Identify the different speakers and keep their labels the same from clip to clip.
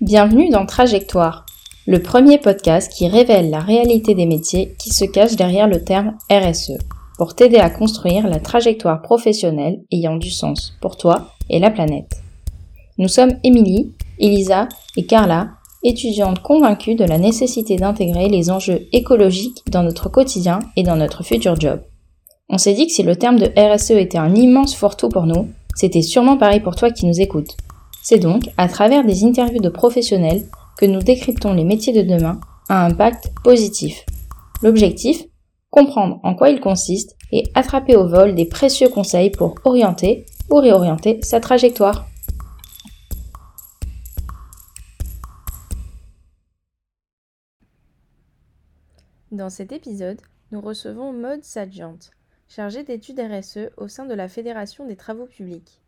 Speaker 1: Bienvenue dans Trajectoire, le premier podcast qui révèle la réalité des métiers qui se cachent derrière le terme RSE, pour t'aider à construire la trajectoire professionnelle ayant du sens pour toi et la planète. Nous sommes Émilie, Elisa et Carla, étudiantes convaincues de la nécessité d'intégrer les enjeux écologiques dans notre quotidien et dans notre futur job. On s'est dit que si le terme de RSE était un immense fourre-tout pour nous, c'était sûrement pareil pour toi qui nous écoutes. C'est donc à travers des interviews de professionnels que nous décryptons les métiers de demain à impact positif. L'objectif Comprendre en quoi ils consistent et attraper au vol des précieux conseils pour orienter ou réorienter sa trajectoire. Dans cet épisode, nous recevons Maud Sadjant, chargée d'études RSE au sein de la Fédération des travaux publics.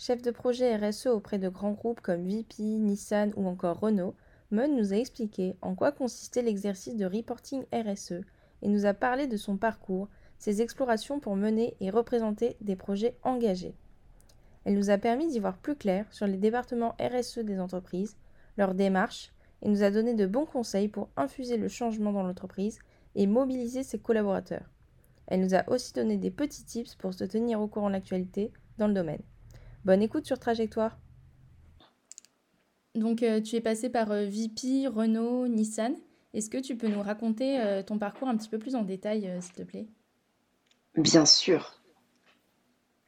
Speaker 1: Chef de projet RSE auprès de grands groupes comme VP, Nissan ou encore Renault, Mun nous a expliqué en quoi consistait l'exercice de reporting RSE et nous a parlé de son parcours, ses explorations pour mener et représenter des projets engagés. Elle nous a permis d'y voir plus clair sur les départements RSE des entreprises, leurs démarches, et nous a donné de bons conseils pour infuser le changement dans l'entreprise et mobiliser ses collaborateurs. Elle nous a aussi donné des petits tips pour se tenir au courant de l'actualité dans le domaine. Bonne écoute sur Trajectoire. Donc, euh, tu es passé par euh, VP, Renault, Nissan. Est-ce que tu peux nous raconter euh, ton parcours un petit peu plus en détail, s'il te plaît?
Speaker 2: Bien sûr.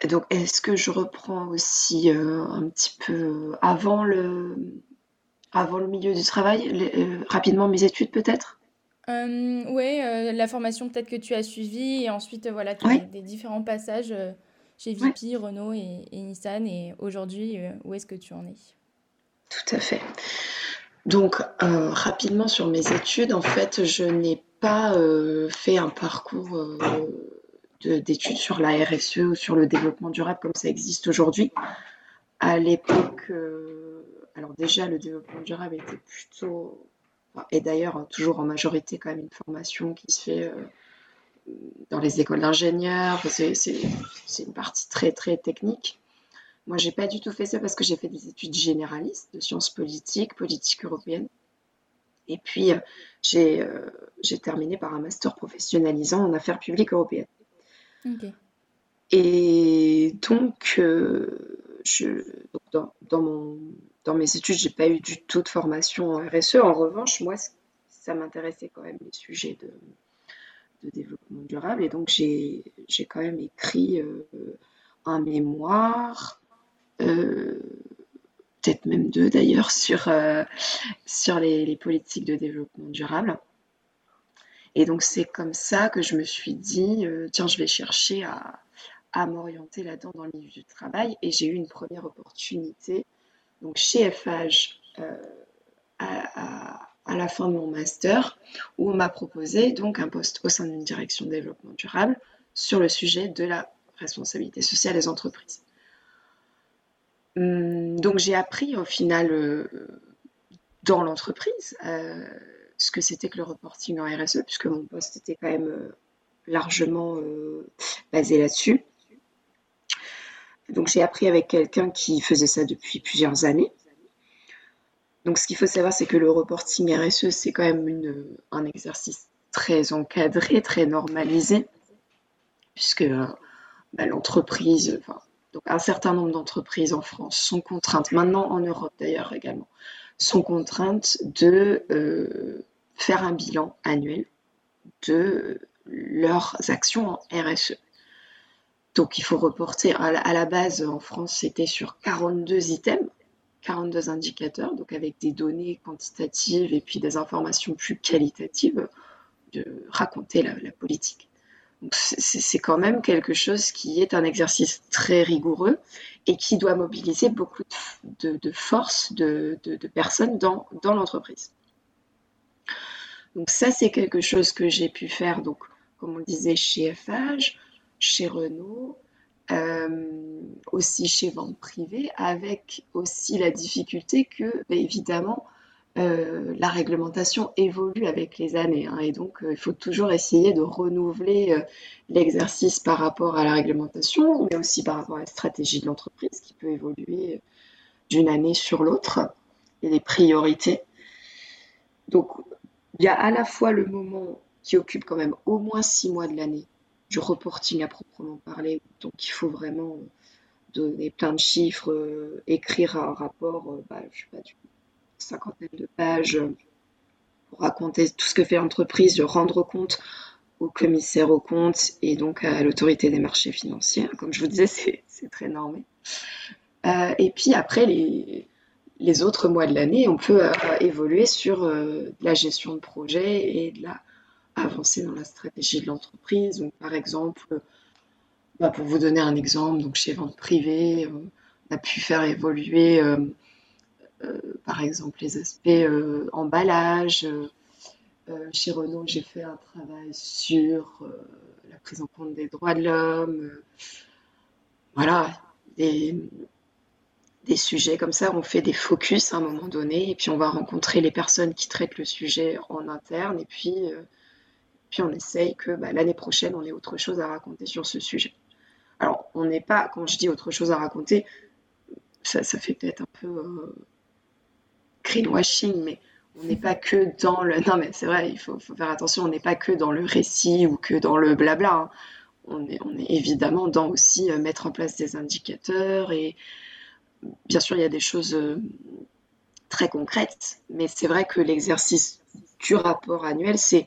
Speaker 2: Donc, est-ce que je reprends aussi un petit peu avant le, avant le milieu du travail, rapidement mes études peut-être?
Speaker 1: Oui, la formation peut-être que tu as suivie et ensuite, voilà, des différents passages chez VP, Renault et, Nissan. Et aujourd'hui, euh, où est-ce que tu en es?
Speaker 2: Tout à fait. Donc, euh, rapidement sur mes études, en fait, je n'ai pas euh, fait un parcours d'études sur la RSE ou sur le développement durable comme ça existe aujourd'hui. À l'époque, alors déjà, le développement durable était plutôt, et d'ailleurs toujours en majorité quand même une formation qui se fait dans les écoles d'ingénieurs. C'est une partie très, très technique. Moi, j'ai pas du tout fait ça parce que j'ai fait des études généralistes de sciences politiques, politique européenne. Et puis, euh, euh, j'ai terminé par un master professionnalisant en affaires publiques européennes. Et donc, euh, je, dans, dans, mon, dans, mes études, j'ai pas eu du tout de formation en RSE. En revanche, moi, ça m'intéressait quand même les sujets de, de développement durable. Et donc, j'ai quand même écrit euh, un mémoire, euh, peut-être même deux d'ailleurs, sur, euh, sur les, politiques de développement durable. Et donc, c'est comme ça que je me suis dit, tiens, je vais chercher à, à m'orienter là-dedans dans le milieu du travail. Et j'ai eu une première opportunité, donc chez FH, à à la fin de mon master où on m'a proposé donc un poste au sein d'une direction de développement durable sur le sujet de la responsabilité sociale des entreprises. Hum, donc j'ai appris au final euh, dans l'entreprise euh, ce que c'était que le reporting en RSE puisque mon poste était quand même euh, largement basé là-dessus. Donc j'ai appris avec quelqu'un qui faisait ça depuis plusieurs années donc, ce qu'il faut savoir, c'est que le reporting RSE, c'est quand même un exercice très encadré, très normalisé, puisque euh, bah, l'entreprise, donc un certain nombre d'entreprises en France sont contraintes, maintenant en Europe d'ailleurs également, sont contraintes de euh, faire un bilan annuel de leurs actions en RSE. Donc il faut reporter, à la base en France c'était sur 42 items, 42 indicateurs, donc avec des données quantitatives et puis des informations plus qualitatives de raconter la, politique. C'est quand même quelque chose qui est un exercice très rigoureux et qui doit mobiliser beaucoup de, forces de, personnes dans, dans l'entreprise. Donc ça, c'est quelque chose que j'ai pu faire, donc, comme on le disait, chez FH, chez Renault, aussi chez vente privée, avec aussi la difficulté que, bah, évidemment, euh, la réglementation évolue avec les années. Hein, et donc, euh, il faut toujours essayer de renouveler l'exercice par rapport à la réglementation, mais aussi par rapport à la stratégie de l'entreprise qui peut évoluer d'une année sur l'autre. et les priorités. Donc, il y a à la fois le moment qui occupe quand même au moins six mois de l'année, du reporting à proprement parler, donc il faut vraiment donner plein de chiffres, euh, écrire un rapport, euh, bah, je sais pas, cinquantaine de pages euh, pour raconter tout ce que fait l'entreprise, rendre compte au commissaire aux comptes et donc à l'autorité des marchés financiers. Comme je vous disais, c'est très normé. et puis après, les, les autres mois de l'année, on peut évoluer sur la gestion de projet et de la avancer dans la stratégie de l'entreprise. Donc, par exemple, bah, pour vous donner un exemple, donc chez Vente Privée, euh, on a pu faire évoluer, euh, euh, par exemple, les aspects emballage. chez Renault, j'ai fait un travail sur la prise en compte des droits de l'homme. voilà, des, des sujets comme ça, on fait des focus à un moment donné, et puis on va rencontrer les personnes qui traitent le sujet en interne, et puis, puis on essaye que bah, l'année prochaine, on ait autre chose à raconter sur ce sujet. Alors, on n'est pas, quand je dis autre chose à raconter, ça, fait peut-être un peu euh, greenwashing, mais on n'est pas que dans le. Non, mais c'est vrai, il faut, faire attention, on n'est pas que dans le récit ou que dans le blabla. Hein. On, est, évidemment dans aussi euh, mettre en place des indicateurs et bien sûr, il y a des choses euh, très concrètes, mais c'est vrai que l'exercice du rapport annuel, c'est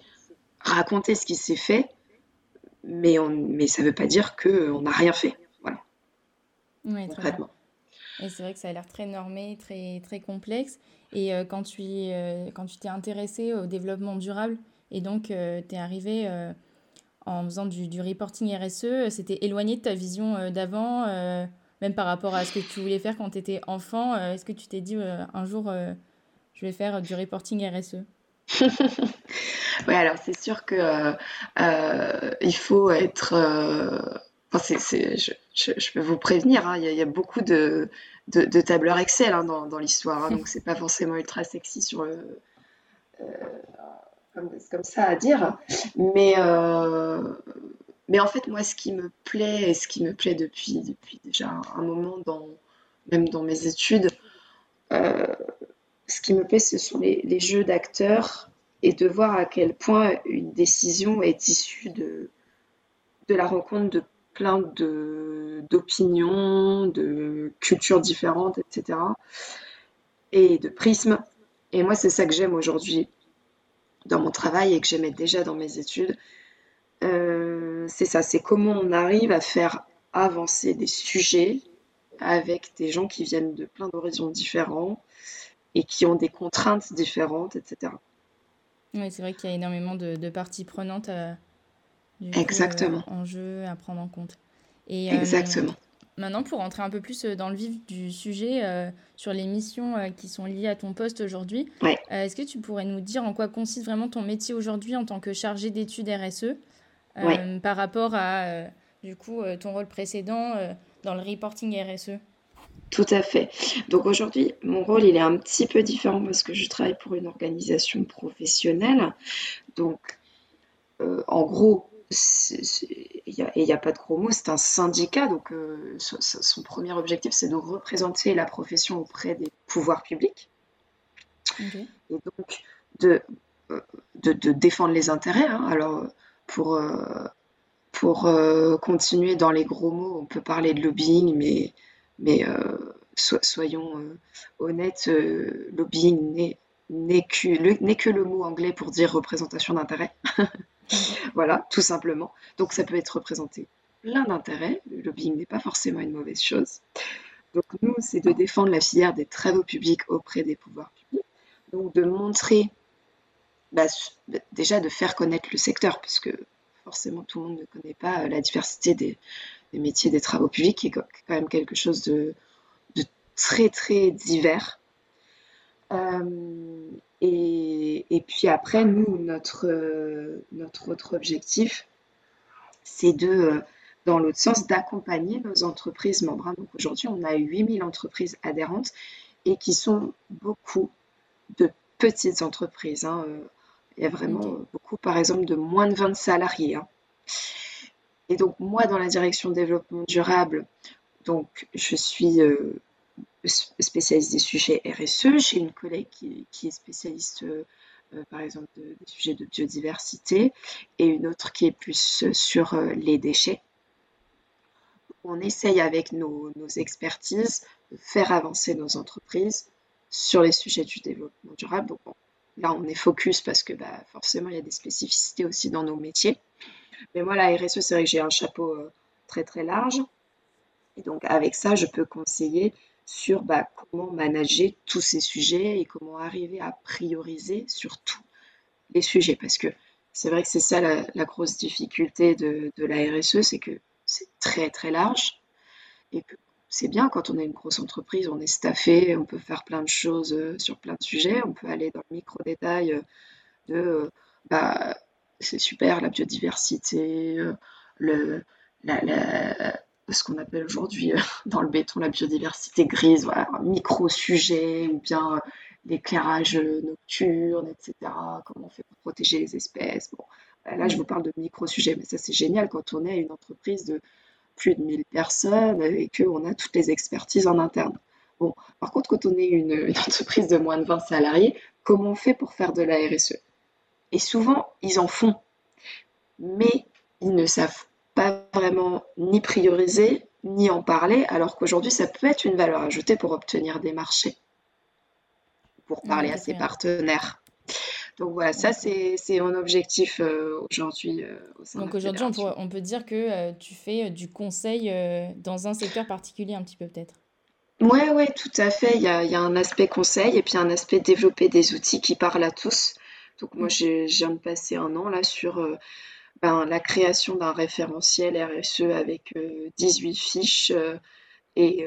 Speaker 2: raconter ce qui s'est fait mais, on, mais ça ne veut pas dire qu'on n'a rien fait. Voilà.
Speaker 1: Oui, concrètement. Et c'est vrai que ça a l'air très normé, très, très complexe. Et euh, quand tu euh, quand tu t'es intéressé au développement durable et donc euh, tu es arrivé en faisant du, du, reporting RSE, c'était éloigné de ta vision d'avant, même par rapport à ce que tu voulais faire quand tu étais enfant. Est-ce que tu t'es dit un jour, je vais faire du reporting RSE
Speaker 2: Oui, alors c'est sûr que euh, euh, il faut être. Euh, enfin, c'est, je, je, peux vous prévenir, hein, il, y a, beaucoup de, de, tableurs Excel hein, dans, dans l'histoire, hein, donc c'est pas forcément ultra sexy sur comme, ça à dire. Mais, mais en fait, moi, ce qui me plaît, et ce qui me plaît depuis, depuis déjà un, moment, dans, même dans mes études, ce qui me plaît, ce sont les, les jeux d'acteurs et de voir à quel point une décision est issue de, la rencontre de plein d'opinions, de, cultures différentes, etc. Et de prismes. Et moi, c'est ça que j'aime aujourd'hui dans mon travail et que j'aimais déjà dans mes études. Euh, c'est ça, c'est comment on arrive à faire avancer des sujets avec des gens qui viennent de plein d'horizons différents et qui ont des contraintes différentes, etc.
Speaker 1: Oui, c'est vrai qu'il y a énormément de, parties prenantes euh,
Speaker 2: Exactement.
Speaker 1: Euh, en jeu à prendre en compte.
Speaker 2: Et, euh, Exactement.
Speaker 1: Maintenant, pour rentrer un peu plus dans le vif du sujet, sur les missions qui sont liées à ton poste aujourd'hui, est-ce que tu pourrais nous dire en quoi consiste vraiment ton métier aujourd'hui en tant que chargé d'études RSE par rapport à du coup ton rôle précédent dans le reporting RSE
Speaker 2: tout à fait. Donc aujourd'hui, mon rôle, il est un petit peu différent parce que je travaille pour une organisation professionnelle. Donc, euh, en gros, il n'y a, pas de gros mots, c'est un syndicat. Donc, euh, son, premier objectif, c'est de représenter la profession auprès des pouvoirs publics. Et donc, de, de, défendre les intérêts. Hein. Alors, pour, euh, pour continuer dans les gros mots, on peut parler de lobbying, mais mais euh, soyons euh, honnêtes, euh, lobbying n'est que, le mot anglais pour dire représentation d'intérêt. voilà, tout simplement. Donc ça peut être représenté plein d'intérêts. Le lobbying n'est pas forcément une mauvaise chose. Donc nous, c'est de défendre la filière des travaux publics auprès des pouvoirs publics. Donc de montrer, bah, déjà de faire connaître le secteur, parce que forcément tout le monde ne connaît pas la diversité des, des métiers des travaux publics, qui est quand même quelque chose de, très très divers. Euh, et, puis après, nous, notre, notre autre objectif, c'est de, dans l'autre sens, d'accompagner nos entreprises membres. Donc aujourd'hui, on a 8000 entreprises adhérentes et qui sont beaucoup de petites entreprises. Hein. Il y a vraiment beaucoup, par exemple, de moins de 20 salariés. Hein. Et donc moi, dans la direction développement durable, donc je suis euh, spécialiste des sujets RSE. J'ai une collègue qui, est spécialiste, par exemple, des sujets de biodiversité et une autre qui est plus sur les déchets. On essaye avec nos, expertises de faire avancer nos entreprises sur les sujets du développement durable. Là, on est focus parce que bah, forcément, il y a des spécificités aussi dans nos métiers. Mais moi, la RSE, c'est vrai que j'ai un chapeau euh, très très large. Et donc, avec ça, je peux conseiller sur bah, comment manager tous ces sujets et comment arriver à prioriser sur tous les sujets. Parce que c'est vrai que c'est ça la, grosse difficulté de, la RSE, c'est que c'est très très large et que c'est bien quand on est une grosse entreprise, on est staffé, on peut faire plein de choses euh, sur plein de sujets, on peut aller dans le micro-détail euh, de bah, c'est super la biodiversité, le, ce qu'on appelle aujourd'hui dans le béton la biodiversité grise, voilà, un micro-sujet, ou bien l'éclairage nocturne, etc. Comment on fait pour protéger les espèces. Bon, là, je vous parle de micro-sujets, mais ça, c'est génial quand on est une entreprise de plus de 1000 personnes et qu'on a toutes les expertises en interne. Bon, par contre, quand on est une, entreprise de moins de 20 salariés, comment on fait pour faire de la RSE Et souvent, ils en font, mais ils ne savent pas vraiment ni prioriser, ni en parler, alors qu'aujourd'hui, ça peut être une valeur ajoutée pour obtenir des marchés, pour parler à ses partenaires. Donc voilà, ça c'est mon objectif euh, aujourd'hui
Speaker 1: euh, Donc aujourd'hui, on, on, peut dire que euh, tu fais du conseil dans un secteur particulier un petit peu peut-être.
Speaker 2: Oui, ouais, tout à fait. Il y a, y a, un aspect conseil et puis un aspect développer des outils qui parlent à tous. Donc moi, je viens de passer un an là sur ben, la création d'un référentiel RSE avec 18 fiches et,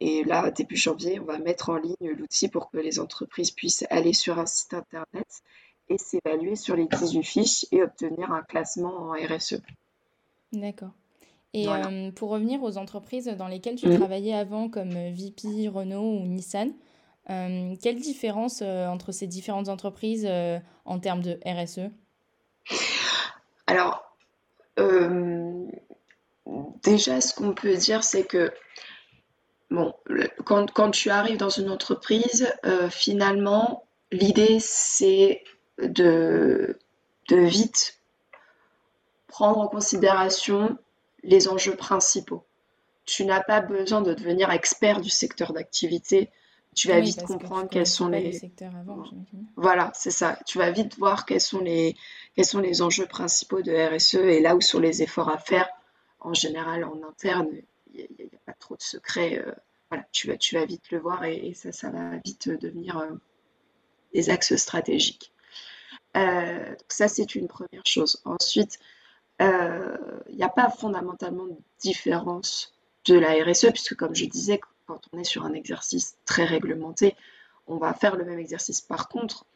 Speaker 2: et, là, début janvier, on va mettre en ligne l'outil pour que les entreprises puissent aller sur un site internet et s'évaluer sur les 18 fiches et obtenir un classement en RSE.
Speaker 1: D'accord. Et euh, pour revenir aux entreprises dans lesquelles tu mmh. travaillais avant, comme VP, Renault ou Nissan, euh, quelle différence euh, entre ces différentes entreprises en termes de RSE
Speaker 2: Alors, déjà, ce qu'on peut dire, c'est que quand, tu arrives dans une entreprise, euh, finalement, l'idée, c'est de, de vite prendre en considération les enjeux principaux. Tu n'as pas besoin de devenir expert du secteur d'activité. Tu vas vite comprendre quels sont les. voilà, c'est ça. Tu vas vite voir quels sont les quels sont les enjeux principaux de RSE et là où sont les efforts à faire. En général, en interne, il n'y a, pas trop de secrets. Euh, voilà, tu, vas, tu vas vite le voir et, ça, ça va vite devenir euh, des axes stratégiques. Euh, ça, c'est une première chose. Ensuite, il n'y a pas fondamentalement de différence de la RSE, puisque comme je disais, quand on est sur un exercice très réglementé, on va faire le même exercice. Par contre,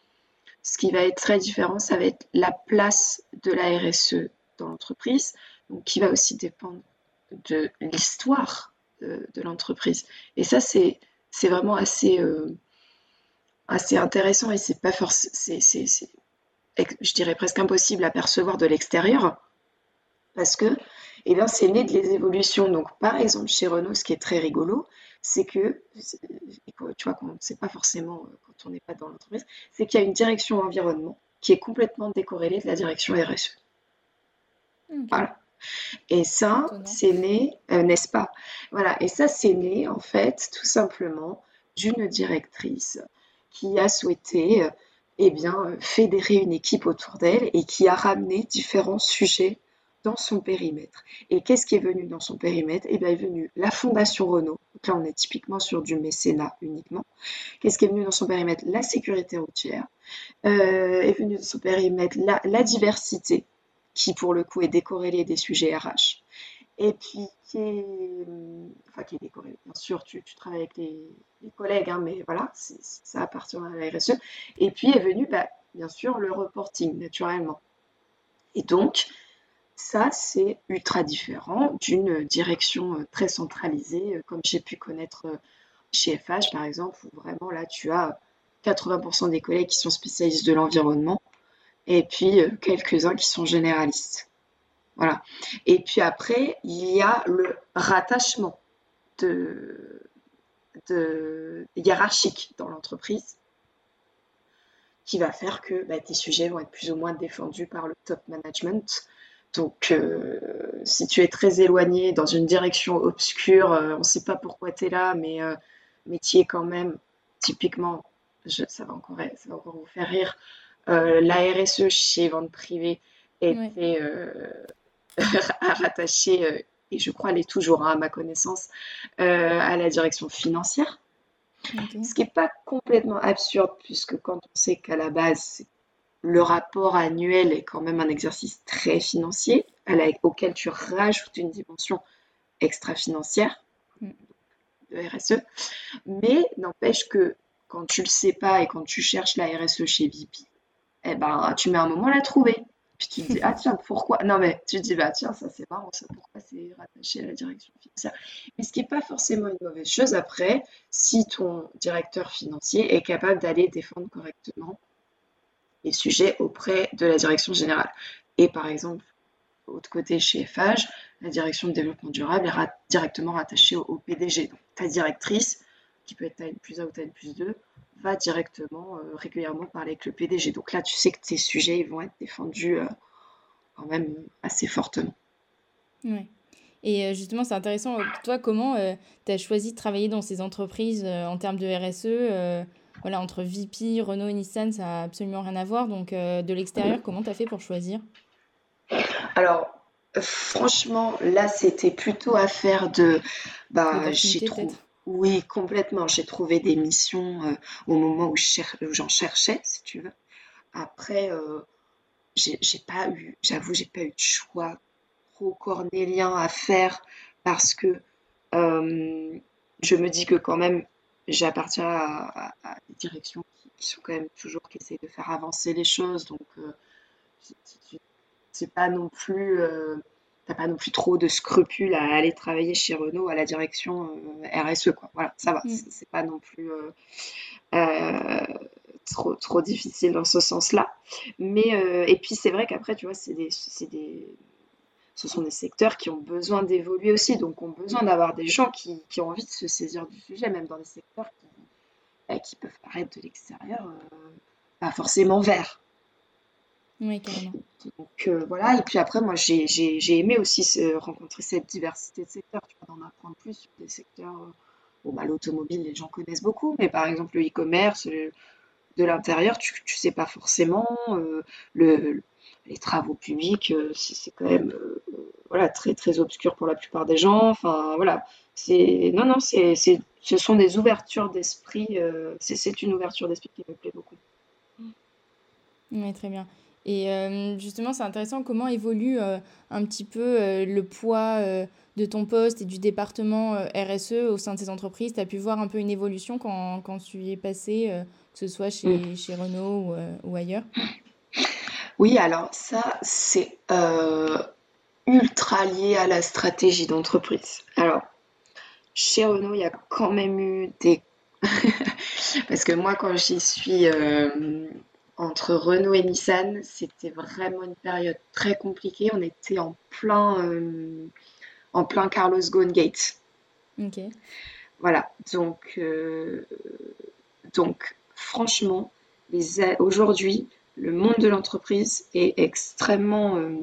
Speaker 2: ce qui va être très différent, ça va être la place de la RSE dans l'entreprise, donc qui va aussi dépendre de l'histoire de, l'entreprise. Et ça, c'est vraiment assez, euh, assez intéressant et c'est pas forcément, je dirais presque impossible à percevoir de l'extérieur parce que bien, c'est né de les évolutions. Donc, par exemple, chez Renault, ce qui est très rigolo, c'est que, tu vois, qu'on ne pas forcément euh, quand on n'est pas dans l'entreprise, c'est qu'il y a une direction environnement qui est complètement décorrélée de la direction RSE. Voilà. Et ça, c'est né, euh, n'est-ce pas? Voilà, et ça, c'est né, en fait, tout simplement, d'une directrice qui a souhaité, euh, eh bien, fédérer une équipe autour d'elle et qui a ramené différents sujets dans son périmètre. Et qu'est-ce qui est venu dans son périmètre? Eh bien, est venu la Fondation Renault. Donc là, on est typiquement sur du mécénat uniquement. Qu'est-ce qui est venu dans son périmètre? La sécurité routière. est venu dans son périmètre la diversité qui pour le coup est décorrélé des sujets RH, et puis qui est, enfin qui est décorrélé, bien sûr, tu, travailles avec les, collègues, hein, mais voilà, ça appartient à la RSE, et puis est venu, bah, bien sûr, le reporting, naturellement. Et donc, ça, c'est ultra différent d'une direction euh, très centralisée, euh, comme j'ai pu connaître euh, chez FH, par exemple, où vraiment là, tu as 80% des collègues qui sont spécialistes de l'environnement et puis quelques-uns qui sont généralistes. Voilà. Et puis après, il y a le rattachement hiérarchique dans l'entreprise qui va faire que bah, tes sujets vont être plus ou moins défendus par le top management. Donc, euh, si tu es très éloigné dans une direction obscure, euh, on ne sait pas pourquoi tu es là, mais, euh, mais tu es quand même, typiquement, ça, va encore, ça va encore vous faire rire, la RSE chez Vente Privée était rattachée, et je crois elle est toujours hein, à ma connaissance, à la direction financière. Ce qui n'est pas complètement absurde, puisque quand on sait qu'à la base, le rapport annuel est quand même un exercice très financier, auquel tu rajoutes une dimension extra-financière mm. de RSE. Mais n'empêche que quand tu le sais pas et quand tu cherches la RSE chez VIP, eh ben, tu mets un moment à la trouver. Puis tu te dis, ah tiens, pourquoi? Non, mais tu te dis, bah tiens, ça c'est marrant, ça, pourquoi c'est rattaché à la direction financière? Mais ce qui n'est pas forcément une mauvaise chose après, si ton directeur financier est capable d'aller défendre correctement les sujets auprès de la direction générale. Et par exemple, autre côté chez FH, la direction de développement durable est directement rattachée au, PDG. Donc ta directrice, qui peut être ta plus 1 ou ta plus 2, va directement euh, régulièrement parler avec le PDG. Donc là, tu sais que tes sujets ils vont être défendus euh, quand même assez fortement.
Speaker 1: Oui. Et euh, justement, c'est intéressant. Toi, comment tu as choisi de travailler dans ces entreprises en termes de RSE voilà, entre VP, Renault et Nissan, ça n'a absolument rien à voir. Donc, de l'extérieur, comment tu as fait pour choisir?
Speaker 2: Alors, franchement, là, c'était plutôt affaire de. Bah, j'ai trouvé. Oui, complètement. J'ai trouvé des missions euh, au moment où j'en cherchais, si tu veux. Après, euh, j'ai pas eu, j'avoue, j'ai pas eu de choix trop cornélien à faire parce que euh, je me dis que quand même, j'appartiens à, des directions qui, sont quand même toujours qui essayent de faire avancer les choses. Donc, c'est pas non plus t'as pas non plus trop de scrupules à aller travailler chez Renault à la direction euh, RSE quoi. Voilà, ça va, mm. c'est pas non plus euh, euh, trop trop difficile dans ce sens-là. Mais et puis c'est vrai qu'après tu vois, c'est des, des ce sont des secteurs qui ont besoin d'évoluer aussi, donc ont besoin d'avoir des gens qui, qui, ont envie de se saisir du sujet, même dans des secteurs qui, bah, qui peuvent paraître de l'extérieur pas forcément verts.
Speaker 1: Oui, carrément.
Speaker 2: Donc euh, voilà, et puis après, moi j'ai aimé aussi rencontrer cette diversité de secteurs, tu vois, d'en apprendre plus sur des secteurs. Euh, bon, bah, l'automobile, les gens connaissent beaucoup, mais par exemple, le e-commerce, de l'intérieur, tu ne sais pas forcément. Euh, le, les travaux publics, c'est quand même voilà, très, très obscur pour la plupart des gens. Enfin, voilà. c'est Non, non, c'est ce sont des ouvertures d'esprit. c'est une ouverture d'esprit qui me plaît beaucoup.
Speaker 1: Oui, très bien. Et euh, justement, c'est intéressant comment évolue euh, un petit peu euh, le poids de ton poste et du département RSE au sein de ces entreprises. Tu as pu voir un peu une évolution quand, quand tu y es passé, que ce soit chez, mm. chez Renault ou, ou, ailleurs?
Speaker 2: Oui, alors ça, c'est ultra lié à la stratégie d'entreprise. Alors, chez Renault, il y a quand même eu des... Parce que moi, quand j'y suis entre Renault et Nissan, c'était vraiment une période très compliquée. On était en plein, euh, en plein Carlos Ghosn Gate.
Speaker 1: Ok.
Speaker 2: Voilà. Donc, euh, donc franchement, aujourd'hui, le monde de l'entreprise est extrêmement euh,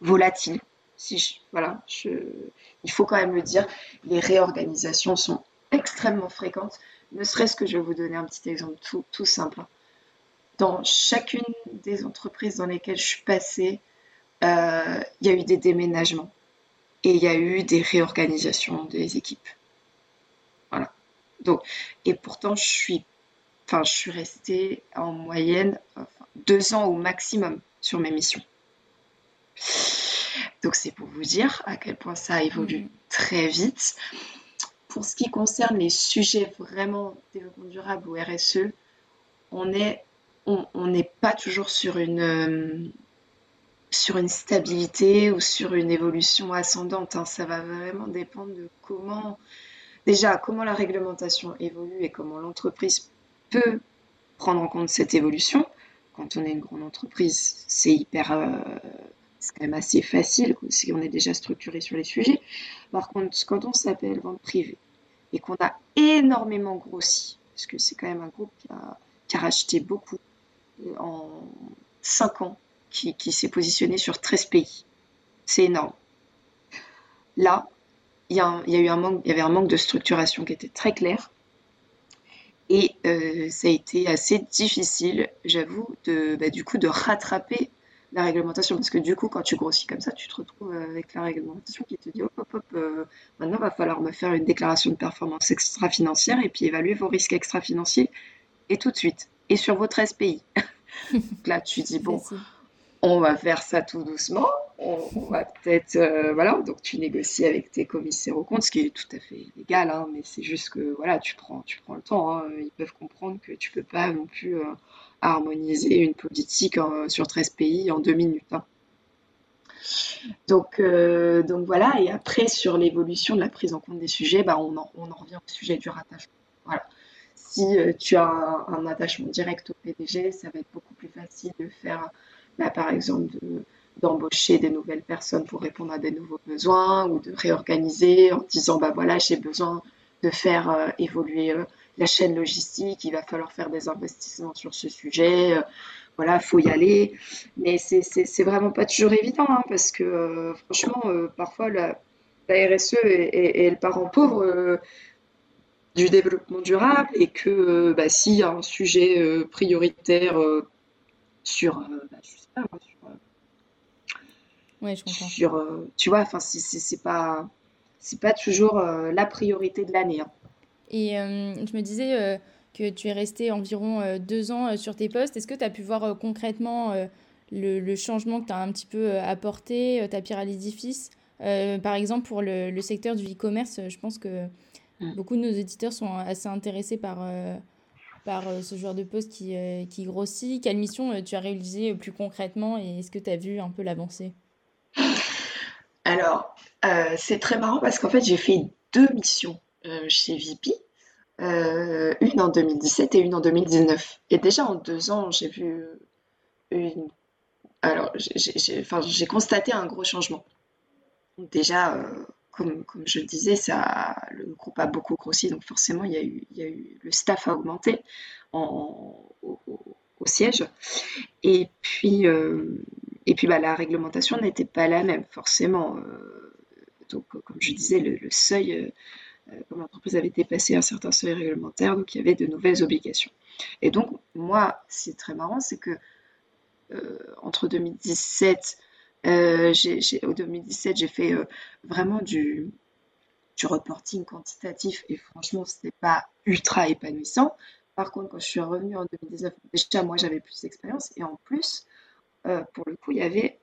Speaker 2: volatile. Si voilà, il faut quand même le dire. Les réorganisations sont extrêmement fréquentes. Ne serait-ce que je vais vous donner un petit exemple tout, tout simple. Dans chacune des entreprises dans lesquelles je suis passée, euh, il y a eu des déménagements et il y a eu des réorganisations des équipes. Voilà. Donc, et pourtant, je suis, enfin, je suis restée en moyenne deux ans au maximum sur mes missions. Donc, c'est pour vous dire à quel point ça évolue mmh. très vite. Pour ce qui concerne les sujets vraiment développement durable ou RSE, on n'est pas toujours sur une, euh, sur une stabilité ou sur une évolution ascendante. Hein. Ça va vraiment dépendre de comment, déjà, comment la réglementation évolue et comment l'entreprise peut prendre en compte cette évolution. Quand on est une grande entreprise, c'est hyper, euh, c'est quand même assez facile si on est déjà structuré sur les sujets. Par contre, quand on s'appelle vente privée, et qu'on a énormément grossi, parce que c'est quand même un groupe qui a, racheté beaucoup en 5 ans, qui, s'est positionné sur 13 pays. C'est énorme. Là, il y, y, avait un manque de structuration qui était très clair. Et euh, ça a été assez difficile, j'avoue, bah, du coup, de rattraper la réglementation. Parce que du coup, quand tu grossis comme ça, tu te retrouves avec la réglementation qui te dit hop, hop, hop, euh, maintenant, il va falloir me faire une déclaration de performance extra-financière et puis évaluer vos risques extra-financiers et tout de suite. Et sur vos 13 pays. là, tu dis bon, on va faire ça tout doucement. On, va peut-être, euh, voilà, donc tu négocies avec tes commissaires aux comptes, ce qui est tout à fait légal, hein, mais c'est juste que, voilà, tu prends, tu prends le temps. Hein. ils peuvent comprendre que tu peux pas non plus euh, harmoniser une politique sur 13 pays en deux minutes. Hein. Donc, euh, donc voilà, et après, sur l'évolution de la prise en compte des sujets, bah, on, en, on en revient au sujet du rattachement. Voilà. Si tu as un, attachement direct au PDG, ça va être beaucoup plus facile de faire bah, par exemple d'embaucher des nouvelles personnes pour répondre à des nouveaux besoins ou de réorganiser en disant bah voilà j'ai besoin de faire euh, évoluer euh, la chaîne logistique, il va falloir faire des investissements sur ce sujet, euh, voilà, il faut y aller. Mais c'est vraiment pas toujours évident hein, parce que franchement, parfois la, RSE est, le parent pauvre du développement durable et que bah, s'il y a un sujet prioritaire sur, bah,
Speaker 1: Ouais, je comprends.
Speaker 2: Sur, euh, tu vois, enfin, c'est pas, toujours euh, la priorité de l'année. Hein.
Speaker 1: Et euh, je me disais que tu es resté environ deux ans sur tes postes. Est-ce que tu as pu voir concrètement le, le, changement que tu as un petit peu apporté, ta pierre à l'édifice? Par exemple, pour le, le secteur du e-commerce, je pense que mmh. beaucoup de nos éditeurs sont assez intéressés par par ce genre de poste qui, qui grossit. Quelle mission tu as réalisé plus concrètement? Et est-ce que tu as vu un peu l'avancée?
Speaker 2: Alors, euh, c'est très marrant parce qu'en fait, j'ai fait deux missions. euh, chez VP, euh, une en 2017 et une en 2019. Et déjà en deux ans, j'ai vu une. Alors, j'ai constaté un gros changement. Déjà, comme, je le disais, le groupe a beaucoup grossi, donc forcément, il y a eu, le staff a augmenté au, siège. Et puis, et puis bah, la réglementation n'était pas la même, forcément. Euh, donc, comme je disais, le, seuil, euh, euh, comme l'entreprise avait dépassé un certain seuil réglementaire, donc il y avait de nouvelles obligations. Et donc, moi, c'est très marrant, c'est que entre 2017, au 2017, j'ai fait vraiment du, reporting quantitatif et franchement, ce n'était pas ultra épanouissant. Par contre, quand je suis revenue en 2019, déjà, moi, j'avais plus d'expérience et en plus, euh, pour le coup, il y avait,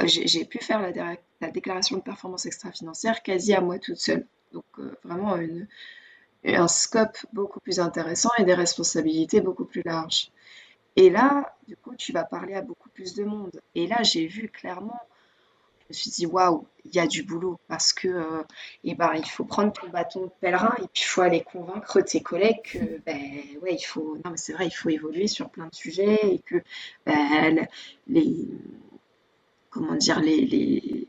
Speaker 2: euh, j'ai pu faire la, déclaration de performance extra-financière quasi à moi toute seule. Donc euh, vraiment un scope beaucoup plus intéressant et des responsabilités beaucoup plus larges. Et là, du coup, tu vas parler à beaucoup plus de monde. Et là, j'ai vu clairement, je me suis dit, waouh, il y a du boulot parce que eh ben, il faut prendre ton bâton de pèlerin et puis il faut aller convaincre tes collègues que, ben, ouais, il faut, non, mais c'est vrai, il faut évoluer sur plein de sujets et que ben, les, comment dire, les, les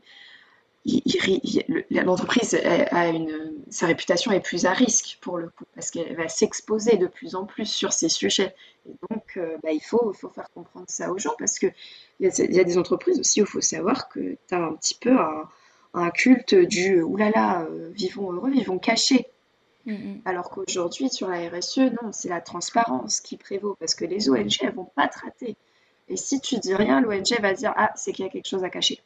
Speaker 2: l'entreprise a une, sa réputation est plus à risque pour le coup, parce qu'elle va s'exposer de plus en plus sur ces sujets. Et donc, euh, bah, il, faut, faire comprendre ça aux gens, parce qu'il y, a, y a des entreprises aussi où il faut savoir que tu as un petit peu un, culte du « oulala, euh, vivons heureux, vivons cachés mm-hmm. Alors qu'aujourd'hui, sur la RSE, non, c'est la transparence qui prévaut, parce que les ONG, elles vont pas traiter. Et si tu dis rien, l'ONG va dire « Ah, c'est qu'il y a quelque chose à cacher ».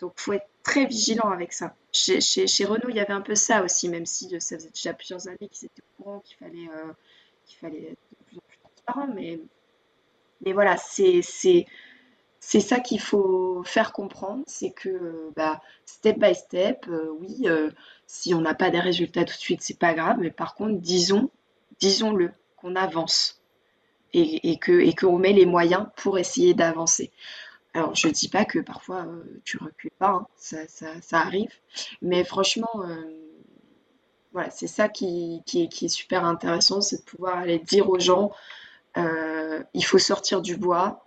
Speaker 2: Donc, il faut être très vigilant avec ça. Chez, Renault, il y avait un peu ça aussi, même si euh, ça faisait déjà plusieurs années qu'ils étaient au courant qu'il fallait, euh, qu'il fallait être de plus en plus transparent. Mais, mais voilà, c'est, ça qu'il faut faire comprendre, c'est que bah, step by step, euh, oui, si on n'a pas des résultats tout de suite, c'est pas grave, mais par contre, disons, disons-le, qu'on avance et, et, que, et qu'on met les moyens pour essayer d'avancer. Alors, je ne dis pas que parfois tu euh, tu recules pas, hein, ça, arrive, mais franchement, euh, voilà, c'est ça qui, est, super intéressant, c'est de pouvoir aller dire aux gens, euh, il faut sortir du bois,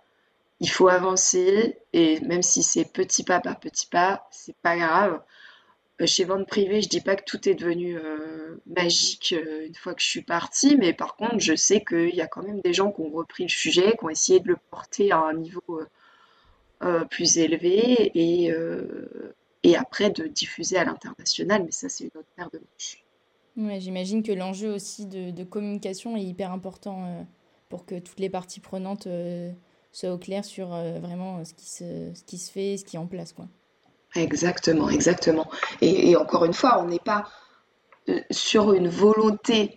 Speaker 2: il faut avancer, et même si c'est petit pas par petit pas, c'est pas grave. Chez Vente Privée, je dis pas que tout est devenu magique une fois que je suis partie, mais par contre, je sais qu'il y a quand même des gens qui ont repris le sujet, qui ont essayé de le porter à un niveau plus élevé et, et après de diffuser à l'international, mais ça, c'est une autre paire de manches.
Speaker 1: Ouais, j'imagine que l'enjeu aussi de, communication est hyper important pour que toutes les parties prenantes soient au clair sur vraiment ce qui, se, ce qui se fait, ce qui est en place, quoi.
Speaker 2: Exactement, exactement. Et, encore une fois, on n'est pas euh, sur une volonté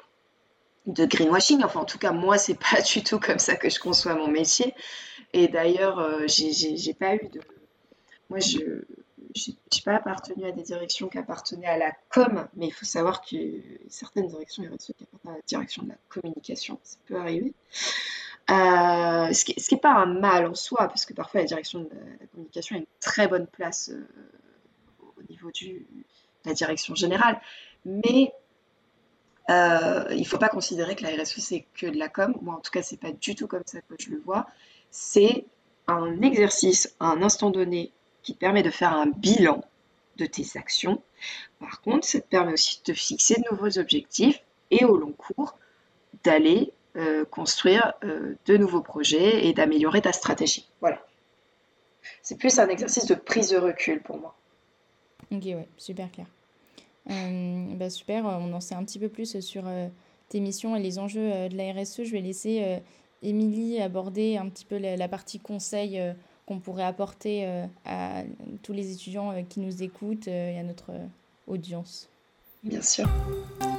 Speaker 2: de greenwashing. Enfin, en tout cas, moi, c'est pas du tout comme ça que je conçois mon métier. Et d'ailleurs, euh, j'ai pas eu de. Moi, je n'ai pas appartenu à des directions qui appartenaient à la com, mais il faut savoir que certaines directions RSE qui appartiennent à la direction de la communication. Ça peut arriver. Euh, ce qui n'est pas un mal en soi, parce que parfois la direction de la, communication a une très bonne place euh, au niveau de la direction générale. Mais il ne faut pas considérer que la RSE, c'est que de la com. Moi, en tout cas, c'est pas du tout comme ça que je le vois. C'est un exercice à un instant donné qui permet de faire un bilan de tes actions. Par contre, ça te permet aussi de fixer de nouveaux objectifs et au long cours d'aller euh, construire euh, de nouveaux projets et d'améliorer ta stratégie. Voilà. C'est plus un exercice de prise de recul pour moi.
Speaker 1: Ok, ouais, super clair. Euh, bah super, on en sait un petit peu plus sur tes missions et les enjeux de la RSE. Je vais laisser Émilie aborder un petit peu la, partie conseil qu'on pourrait apporter à tous les étudiants qui nous écoutent et à notre audience.
Speaker 2: Bien sûr.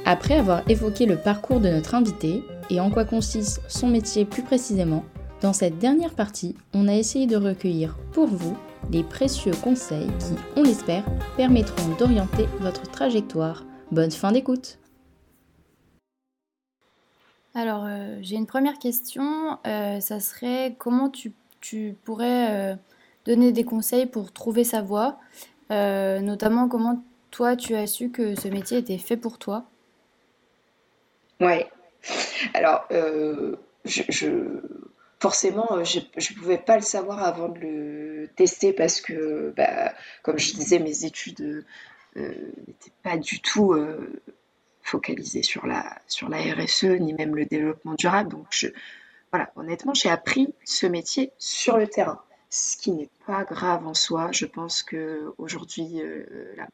Speaker 1: Après avoir évoqué le parcours de notre invité et en quoi consiste son métier plus précisément, dans cette dernière partie, on a essayé de recueillir pour vous les précieux conseils qui, on l'espère, permettront d'orienter votre trajectoire. Bonne fin d'écoute
Speaker 3: Alors, euh, j'ai une première question. Euh, ça serait comment tu, pourrais euh, donner des conseils pour trouver sa voie, notamment comment toi, tu as su que ce métier était fait pour toi?
Speaker 2: Ouais. Alors, je, forcément, je ne pouvais pas le savoir avant de le tester parce que, bah, comme je disais, mes études n'étaient pas du tout focalisées sur la, sur la RSE ni même le développement durable. Donc, voilà, honnêtement, j'ai appris ce métier sur le terrain ce qui n'est pas grave en soi. Je pense qu'aujourd'hui, euh, la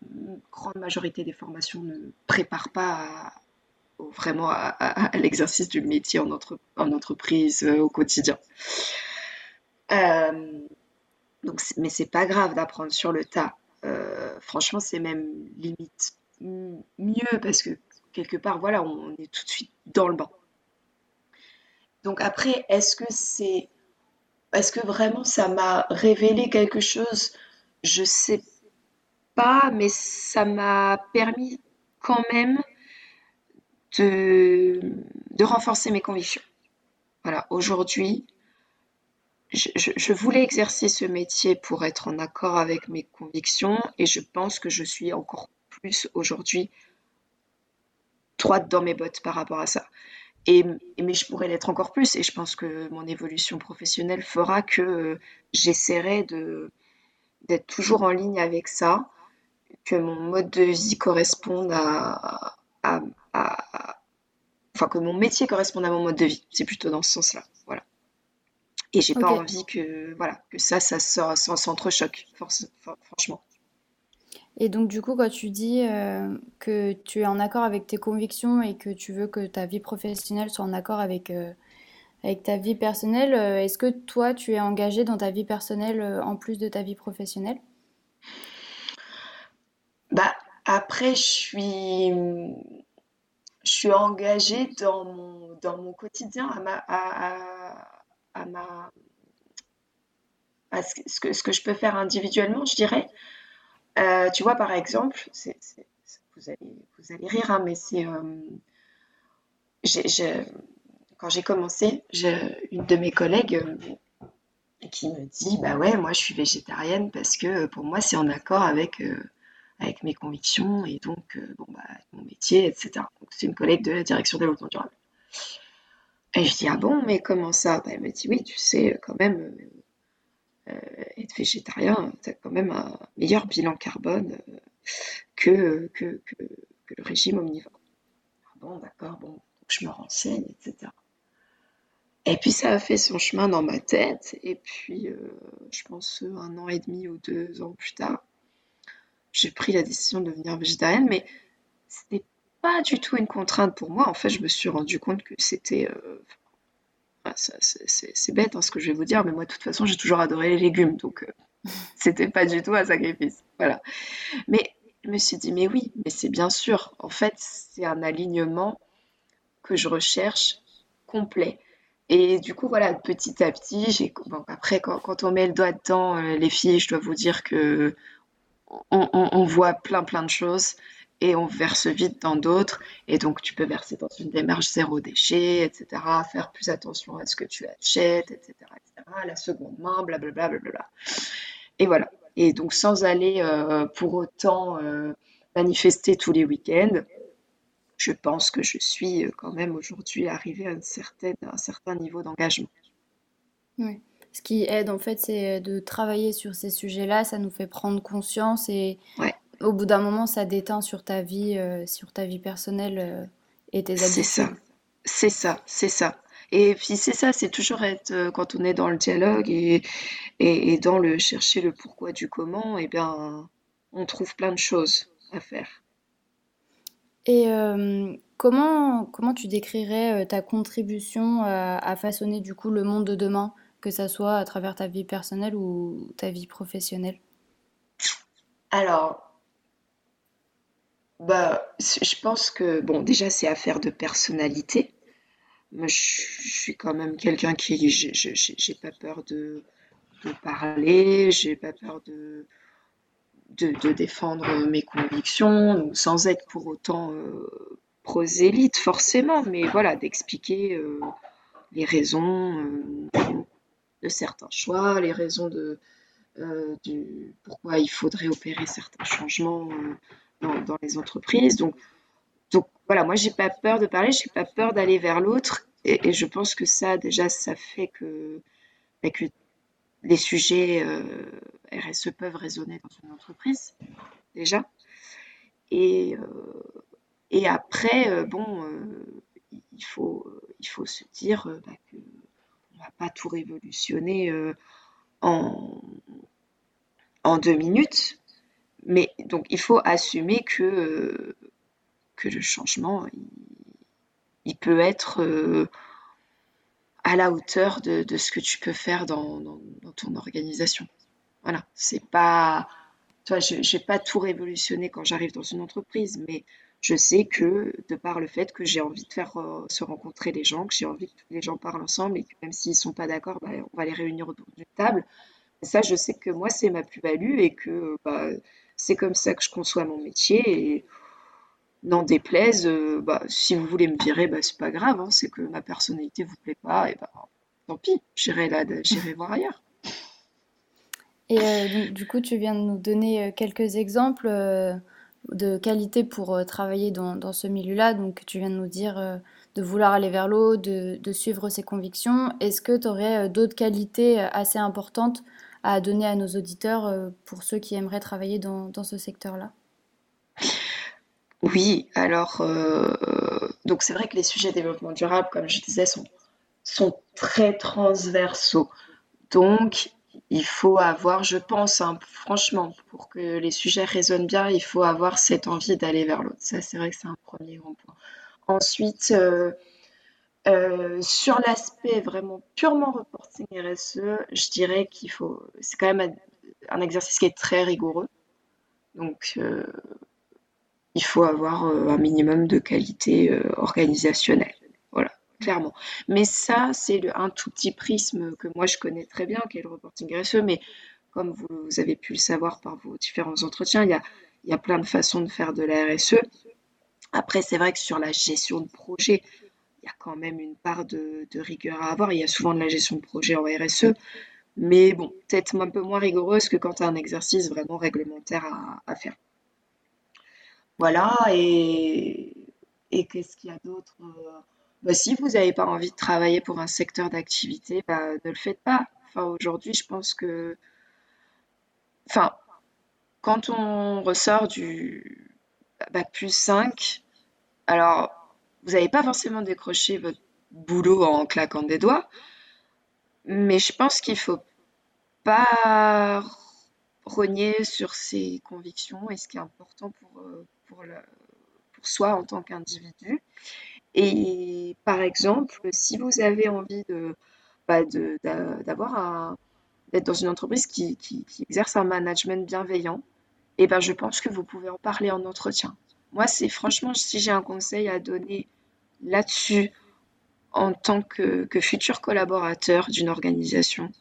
Speaker 2: grande majorité des formations ne préparent pas vraiment à, l'exercice du métier en, en entreprise euh, au quotidien. Euh, donc, mais c'est pas grave d'apprendre sur le tas. franchement, c'est même limite mieux parce que quelque part, voilà, on est tout de suite dans le banc. Donc après, est-ce que c'est est-ce que vraiment ça m'a révélé quelque chose? Je sais pas, mais ça m'a permis quand même de, de renforcer mes convictions. Voilà, aujourd'hui, je, voulais exercer ce métier pour être en accord avec mes convictions et je pense que je suis encore plus aujourd'hui droite dans mes bottes par rapport à ça. Et, mais je pourrais l'être encore plus. Et je pense que mon évolution professionnelle fera que euh, j'essaierai de, d'être toujours en ligne avec ça, que mon mode de vie corresponde à, enfin que mon métier corresponde à mon mode de vie. C'est plutôt dans ce sens-là. Voilà. Et j'ai pas envie que voilà que ça, ça, ça, ça s'entrechoque, franchement.
Speaker 3: Et donc, du coup, quand tu dis euh, que tu es en accord avec tes convictions et que tu veux que ta vie professionnelle soit en accord avec, euh, avec ta vie personnelle, euh, est-ce que toi, tu es engagé dans ta vie personnelle en plus de ta vie professionnelle?
Speaker 2: Bah, après, je suis, je suis engagée dans mon, dans mon quotidien, à ma, à, ma, ce, que, ce que je peux faire individuellement, je dirais. Euh, tu vois, par exemple, vous, allez, rire, hein, mais c'est. Euh, quand j'ai commencé, une de mes collègues euh, qui me dit Bah ouais, moi je suis végétarienne parce que pour moi c'est en accord avec, avec mes convictions et donc bon, bah, mon métier, etc. c'est une collègue de la direction développement durable. Et je dis Ah bon, mais comment ça? Bah, Elle me dit Oui, tu sais, quand même être végétarien, tu quand même un meilleur bilan carbone euh, que, le régime omnivore. Ah bon, d'accord, bon, je me renseigne, etc. Et puis ça a fait son chemin dans ma tête. Et puis, euh, je pense un an et demi ou deux ans plus tard, j'ai pris la décision de devenir végétarienne, mais c'était pas du tout une contrainte pour moi. En fait, je me suis rendu compte que c'était. Euh, c'est bête hein, ce que je vais vous dire, mais moi, de toute façon, j'ai toujours adoré les légumes, donc euh, c'était pas du tout un sacrifice. Voilà. Mais je me suis dit, mais oui, mais c'est bien sûr. En fait, c'est un alignement que je recherche complet. Et du coup, voilà, petit à petit, j'ai bon, après, quand, quand, on met le doigt dedans, euh, les filles, je dois vous dire que on, on, voit plein, plein de choses et on verse vite dans d'autres. Et donc, tu peux verser dans une démarche zéro déchet, etc. Faire plus attention à ce que tu achètes, etc. etc. la seconde main, blablabla. Bla, bla, bla, et voilà. Et donc, sans aller euh, pour autant euh, manifester tous les week-ends, je pense que je suis euh, quand même aujourd'hui arrivée à, une certaine, un certain niveau d'engagement.
Speaker 3: Oui. Ce qui aide en fait, c'est de travailler sur ces sujets-là, ça nous fait prendre conscience et au bout d'un moment, ça déteint sur ta vie, euh, sur ta vie personnelle euh, et tes habitudes.
Speaker 2: C'est ça, c'est ça, c'est ça. Et puis c'est ça, c'est toujours être, quand on est dans le dialogue et, et, et, dans le chercher le pourquoi du comment, et eh bien, on trouve plein de choses à faire.
Speaker 3: Et comment, comment tu décrirais ta contribution à, façonner du coup le monde de demain, que ça soit à travers ta vie personnelle ou ta vie professionnelle?
Speaker 2: Alors, bah, je pense que, bon, déjà, c'est affaire de personnalité. Je, suis quand même quelqu'un qui, j'ai pas peur de, parler, j'ai pas peur de, de, défendre mes convictions, sans être pour autant euh, prosélyte forcément, mais voilà, d'expliquer euh, les raisons euh, de certains choix, les raisons de du, pourquoi il faudrait opérer certains changements dans, les entreprises. Donc, donc voilà, moi j'ai pas peur de parler, j'ai pas peur d'aller vers l'autre, et, je pense que ça déjà ça fait que, bah, que les sujets RSE peuvent résonner dans une entreprise, déjà. Et, euh, et après, euh, bon, euh, il, faut, il faut se dire bah, qu'on ne va pas tout révolutionner en, en deux minutes. Mais donc, il faut assumer que, que le changement, il, peut être à la hauteur de, de, ce que tu peux faire dans, ton organisation. Voilà, c'est pas. Toi, je n'ai pas tout révolutionné quand j'arrive dans une entreprise, mais je sais que, de par le fait que j'ai envie de faire euh, se rencontrer les gens, que j'ai envie que les gens parlent ensemble et que même s'ils ne sont pas d'accord, bah, on va les réunir autour d'une table. Ça, je sais que moi, c'est ma plus-value et que bah, c'est comme ça que je conçois mon métier. Et n'en déplaise, euh, bah, si vous voulez me virer, bah, c'est pas grave, hein, c'est que ma personnalité vous plaît pas, et bah, tant pis, j'irai voir ailleurs.
Speaker 3: Et euh, du coup, tu viens de nous donner euh, quelques exemples de qualités pour travailler dans, dans ce milieu-là. Donc, tu viens de nous dire de vouloir aller vers l'eau, de, de, suivre ses convictions. Est-ce que tu aurais d'autres qualités assez importantes à donner à nos auditeurs pour ceux qui aimeraient travailler dans, ce secteur-là
Speaker 2: Oui, alors, donc c'est vrai que les sujets développement durable, comme je disais, sont, sont très transversaux. Donc, il faut avoir, je pense, hein, franchement, pour que les sujets résonnent bien, il faut avoir cette envie d'aller vers l'autre. Ça, c'est vrai que c'est un premier grand point. Ensuite, euh, euh, sur l'aspect vraiment purement reporting RSE, je dirais qu'il faut, c'est quand même un, exercice qui est très rigoureux. Donc, euh, il faut avoir un minimum de qualité organisationnelle clairement. Mais ça, c'est un tout petit prisme que moi je connais très bien, qui est le reporting RSE, mais comme vous, avez pu le savoir par vos différents entretiens, il y a, plein de façons de faire de la RSE. Après, c'est vrai que sur la gestion de projet, il y a quand même une part de, rigueur à avoir. Il y a souvent de la gestion de projet en RSE, mais bon, peut-être un peu moins rigoureuse que quand tu as un exercice vraiment réglementaire à, faire. Voilà, et, et qu'est-ce qu'il y a d'autre bah, si vous n'avez pas envie de travailler pour un secteur d'activité, bah, ne le faites pas. Enfin, aujourd'hui, je pense que. Enfin, quand on ressort du bac plus 5, alors vous n'avez pas forcément décroché votre boulot en claquant des doigts, mais je pense qu'il faut pas renier sur ses convictions et ce qui est important pour, euh, soi en tant qu'individu. Et par exemple, si vous avez envie bah, d'être dans une entreprise qui, qui, exerce un management bienveillant, et eh ben je pense que vous pouvez en parler en entretien. Moi, c'est franchement, si j'ai un conseil à donner là-dessus en tant que, futur collaborateur d'une organisation,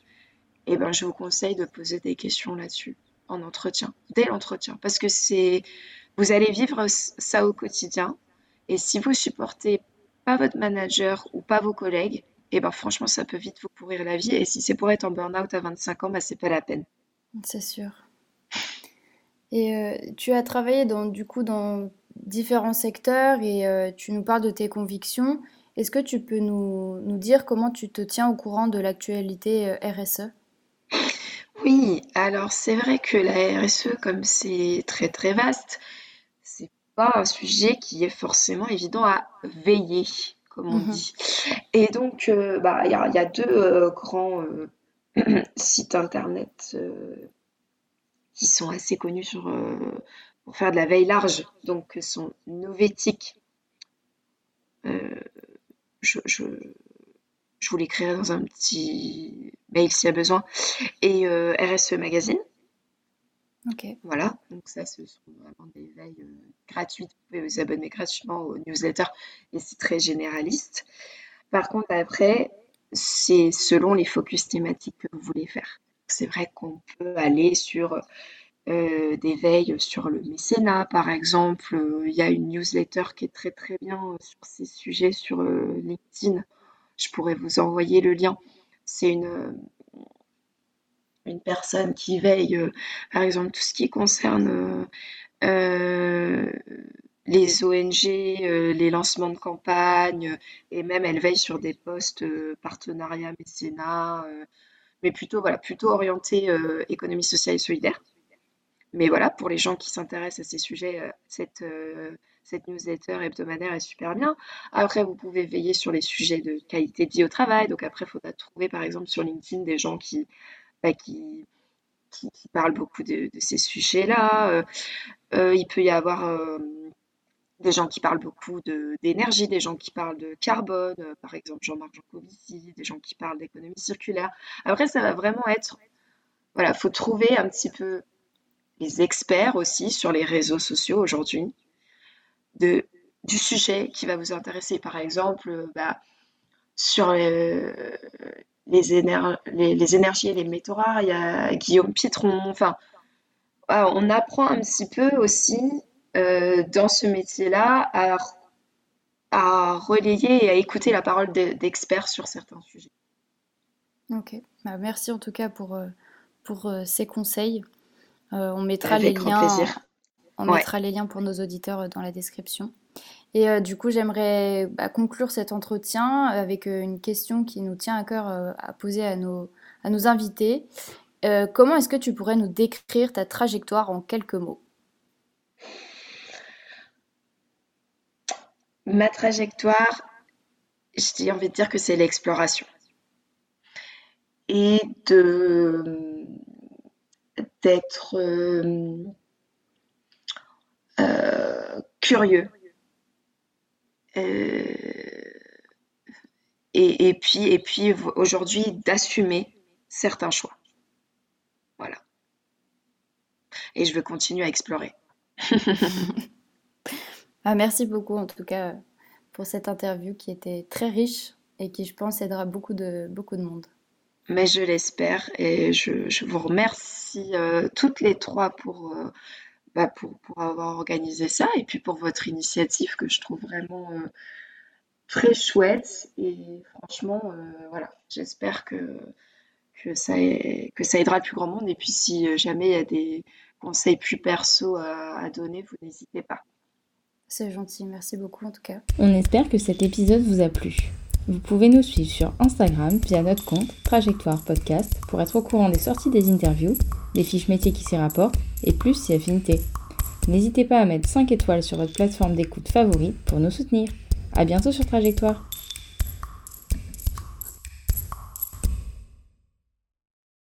Speaker 2: eh ben je vous conseille de poser des questions là-dessus en entretien, dès l'entretien, parce que c'est, vous allez vivre ça au quotidien, et si vous supportez pas votre manager ou pas vos collègues, eh ben franchement, ça peut vite vous pourrir la vie. Et si c'est pour être en burn-out à 25 ans, bah, c'est pas la peine.
Speaker 3: C'est sûr. Et euh, tu as travaillé dans, du coup dans différents secteurs et euh, tu nous parles de tes convictions. Est-ce que tu peux nous, nous, dire comment tu te tiens au courant de l'actualité euh, RSE
Speaker 2: Oui, alors c'est vrai que la RSE, comme c'est très très vaste, c'est pas un sujet qui est forcément évident à veiller comme on mmh dit. Et donc, euh, bah, il y, a, deux euh, grands sites internet qui sont assez connus sur, pour faire de la veille large. Donc, sont Novetic. je, je, je vous l'écrirai dans un petit mail s'il y a besoin. Et RSE Magazine. Voilà, donc ça, ce sont vraiment des veilles euh, gratuites. Vous pouvez vous abonner gratuitement aux newsletters et c'est très généraliste. Par contre, après, c'est selon les focus thématiques que vous voulez faire. C'est vrai qu'on peut aller sur euh, des veilles sur le mécénat, par exemple. Il y a une newsletter qui est très très bien euh, sur ces sujets sur LinkedIn. Je pourrais vous envoyer le lien. C'est une personne qui veille, euh, par exemple, tout ce qui concerne euh, euh, les ONG, les lancements de campagne, et même elle veille sur des postes partenariat, mécénat, mais plutôt, voilà, plutôt orienté économie sociale et solidaire. Mais voilà, pour les gens qui s'intéressent à ces sujets, cette, cette newsletter hebdomadaire est super bien. Après, vous pouvez veiller sur les sujets de qualité de vie au travail. Donc après, il faudra trouver, par exemple, sur LinkedIn des gens qui bah, qui, qui, parle beaucoup de, ces sujets-là. Euh, euh, il peut y avoir euh, des gens qui parlent beaucoup d'énergie, des gens qui parlent de carbone, par exemple Jean-Marc Jancovici, des gens qui parlent d'économie circulaire. Après, ça va vraiment être, voilà, faut trouver un petit peu les experts aussi sur les réseaux sociaux aujourd'hui du sujet qui va vous intéresser. Par exemple, bah, sur les, les, énergies et les métaux rares, il y a Guillaume Pitron. Enfin, on apprend un petit peu aussi euh, dans ce métier-là à, à, relayer et à écouter la parole d'experts sur certains sujets.
Speaker 3: Ok, bah, merci en tout cas pour, euh, pour euh, ces conseils. On mettra les liens. On mettra les liens pour nos auditeurs dans la description. Et euh, du coup, j'aimerais bah, conclure cet entretien avec euh, une question qui nous tient à cœur euh, à poser à nos, à nos invités. comment est-ce que tu pourrais nous décrire ta trajectoire en quelques mots?
Speaker 2: Ma trajectoire, j'ai envie de dire que c'est l'exploration. Et de d'être curieux euh, et, puis, et puis aujourd'hui, d'assumer certains choix. Voilà. Et je veux continuer à explorer.
Speaker 3: ah, merci beaucoup en tout cas pour cette interview qui était très riche et qui, je pense, aidera beaucoup de, beaucoup de monde.
Speaker 2: Mais je l'espère et je, vous remercie euh, toutes les trois pour euh, bah, pour, pour, avoir organisé ça et puis pour votre initiative que je trouve vraiment euh, très chouette. Et franchement, euh, voilà, j'espère que, que, ça que ça aidera le plus grand monde. Et puis si jamais il y a des conseils plus perso à, à donner, vous n'hésitez pas.
Speaker 3: C'est gentil, merci beaucoup en tout cas.
Speaker 1: On espère que cet épisode vous a plu. Vous pouvez nous suivre sur Instagram via notre compte Trajectoire Podcast pour être au courant des sorties des interviews, des fiches métiers qui s'y rapportent et plus si affinité. N'hésitez pas à mettre 5 étoiles sur votre plateforme d'écoute favorite pour nous soutenir. A bientôt sur Trajectoire